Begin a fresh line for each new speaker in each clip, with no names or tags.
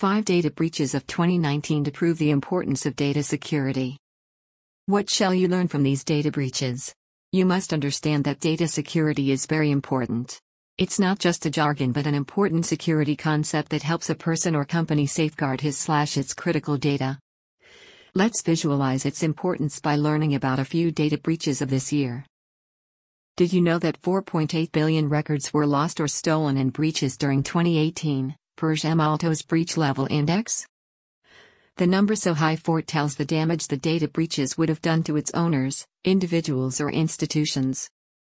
5 Data Breaches of 2019 to prove the importance of data security. What shall you learn from these data breaches? You must understand that data security is very important. It's not just a jargon but an important security concept that helps a person or company safeguard his slash its critical data. Let's visualize its importance by learning about a few data breaches of this year. Did you know that 4.8 billion records were lost or stolen in breaches during 2018? Per Alto's breach level index? The number so high foretells the damage the data breaches would have done to its owners, individuals, or institutions.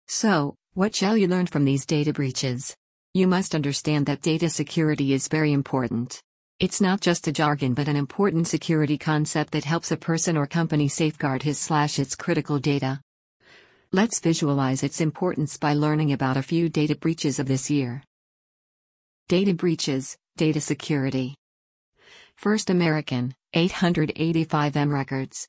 So, what shall you learn from these data breaches? You must understand that data security is very important. It's not just a jargon but an important security concept that helps a person or company safeguard his slash its critical data. Let's visualize its importance by learning about a few data breaches of this year. Data breaches, data security. First American, 885 M records.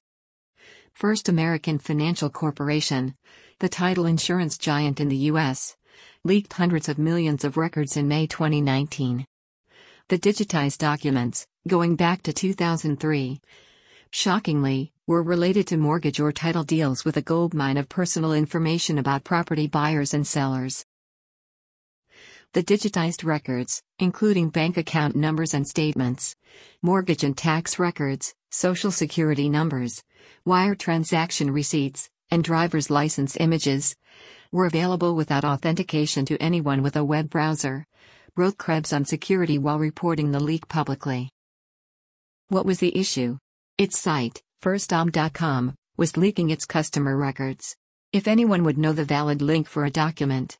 First American Financial Corporation, the title insurance giant in the U.S., leaked hundreds of millions of records in May 2019. The digitized documents, going back to 2003, shockingly, were related to mortgage or title deals with a goldmine of personal information about property buyers and sellers. The digitized records, including bank account numbers and statements, mortgage and tax records, social security numbers, wire transaction receipts, and driver's license images, were available without authentication to anyone with a web browser, wrote Krebs on security while reporting the leak publicly. What was the issue? Its site, firstam.com, was leaking its customer records. If anyone would know the valid link for a document,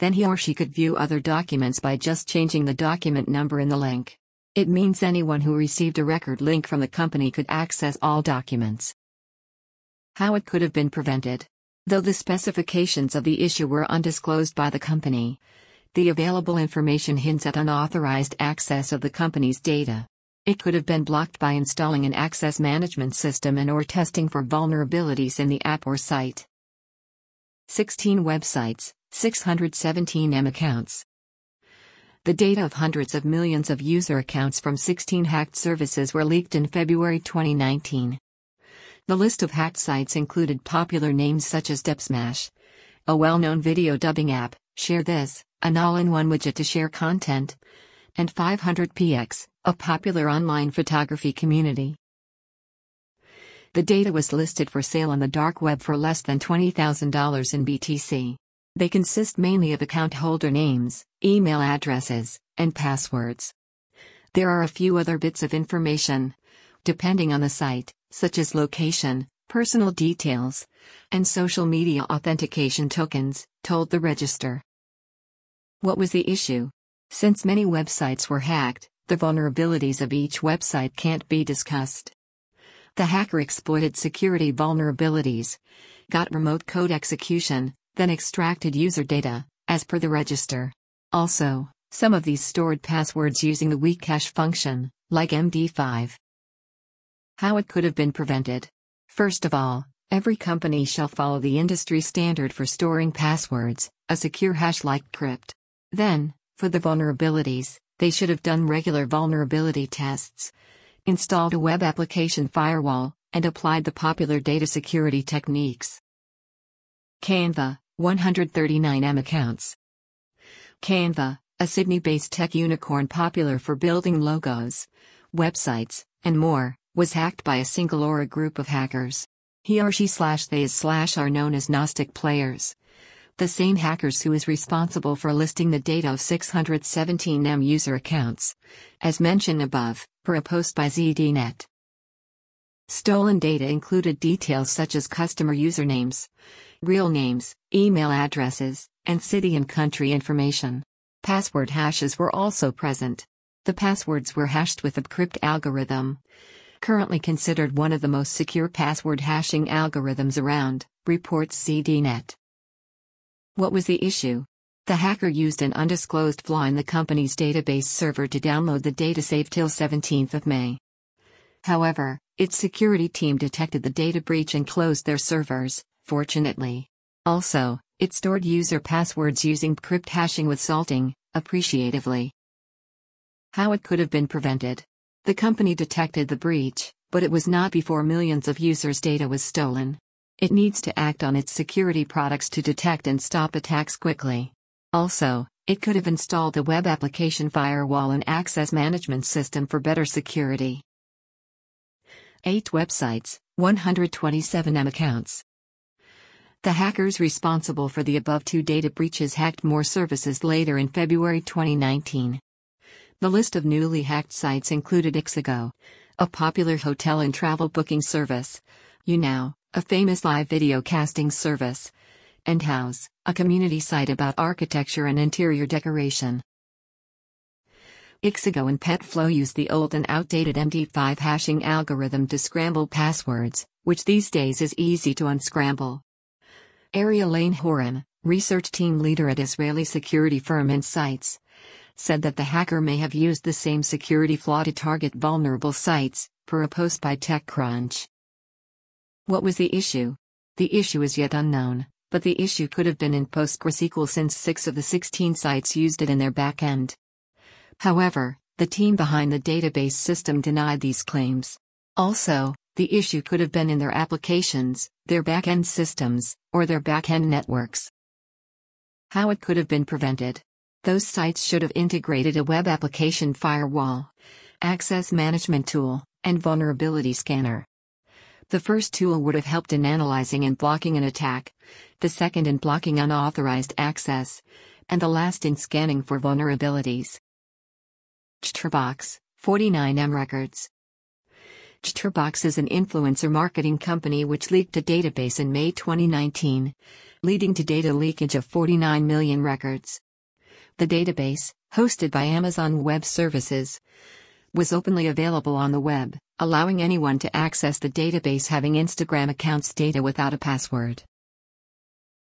then he or she could view other documents by just changing the document number in the link. It means anyone who received a record link from the company could access all documents. How it could have been prevented. Though the specifications of the issue were undisclosed by the company, the available information hints at unauthorized access of the company's data. It could have been blocked by installing an access management system and or testing for vulnerabilities in the app or site. 16 websites, 617 M accounts. The data of hundreds of millions of user accounts from 16 hacked services were leaked in February 2019. The list of hacked sites included popular names such as Dubsmash, a well known video dubbing app, Share This, an all in one widget to share content, and 500px, a popular online photography community. The data was listed for sale on the dark web for less than $20,000 in BTC. They consist mainly of account holder names, email addresses, and passwords. There are a few other bits of information, depending on the site, such as location, personal details, and social media authentication tokens, told the register. What was the issue? Since many websites were hacked, the vulnerabilities of each website can't be discussed. The hacker exploited security vulnerabilities, got remote code execution, then extracted user data, as per the register. Also, some of these stored passwords using the weak hash function, like MD5. How it could have been prevented. First of all, every company shall follow the industry standard for storing passwords, a secure hash like bcrypt. Then, for the vulnerabilities, they should have done regular vulnerability tests, installed a web application firewall, and applied the popular data security techniques. Canva, 139M accounts. Canva, a Sydney based tech unicorn popular for building logos, websites, and more, was hacked by a single or a group of hackers. He or she slash they slash are known as Gnostic players. The same hackers who is responsible for listing the data of 617M user accounts, as mentioned above, per a post by ZDNet. Stolen data included details such as customer usernames, real names, email addresses, and city and country information. Password hashes were also present. The passwords were hashed with a bcrypt algorithm. Currently considered one of the most secure password hashing algorithms around, reports ZDNet. What was the issue? The hacker used an undisclosed flaw in the company's database server to download the data saved till 17th of May. However, its security team detected the data breach and closed their servers fortunately. Also, it stored user passwords using bcrypt hashing with salting, appreciatively. How it could have been prevented. The company detected the breach, but it was not before millions of users' data was stolen. It needs to act on its security products to detect and stop attacks quickly. Also, it could have installed a web application firewall and access management system for better security. 8 websites, 127 M accounts. The hackers responsible for the above two data breaches hacked more services later in February 2019. The list of newly hacked sites included Ixigo, a popular hotel and travel booking service, YouNow, a famous live video casting service, and Houzz, a community site about architecture and interior decoration. Ixigo and Petflow use the old and outdated MD5 hashing algorithm to scramble passwords, which these days is easy to unscramble. Ariel Ainhoren, research team leader at Israeli security firm IntSights, said that the hacker may have used the same security flaw to target vulnerable sites, per a post by TechCrunch. What was the issue? The issue is yet unknown, but the issue could have been in PostgreSQL since 6 of the 16 sites used it in their backend. However, the team behind the database system denied these claims. Also, the issue could have been in their applications, their backend systems, or their backend networks. How it could have been prevented. Those sites should have integrated a web application firewall, access management tool, and vulnerability scanner. The first tool would have helped in analyzing and blocking an attack, the second in blocking unauthorized access, and the last in scanning for vulnerabilities. Chtrbox, 49M Records. Chtrbox is an influencer marketing company which leaked a database in May 2019, leading to data leakage of 49 million records. The database, hosted by Amazon Web Services, was openly available on the web, allowing anyone to access the database having Instagram accounts data without a password.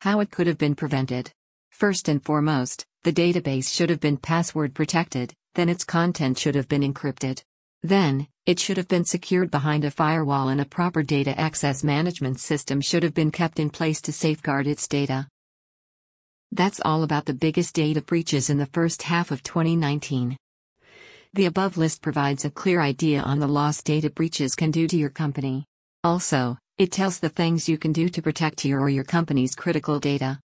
How it could have been prevented. First and foremost, the database should have been password protected, then its content should have been encrypted. Then, it should have been secured behind a firewall and a proper data access management system should have been kept in place to safeguard its data. That's all about the biggest data breaches in the first half of 2019. The above list provides a clear idea on the loss data breaches can do to your company. Also, it tells the things you can do to protect your or your company's critical data.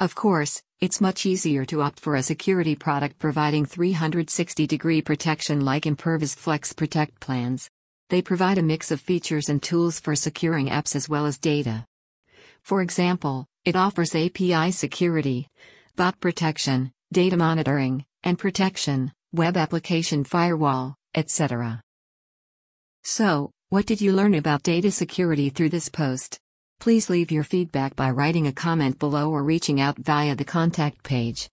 Of course, it's much easier to opt for a security product providing 360 degree protection like Imperva's Flex Protect plans. They provide a mix of features and tools for securing apps as well as data. For example, it offers API security, bot protection, data monitoring, and protection, web application firewall, etc. So, what did you learn about data security through this post? Please leave your feedback by writing a comment below or reaching out via the contact page.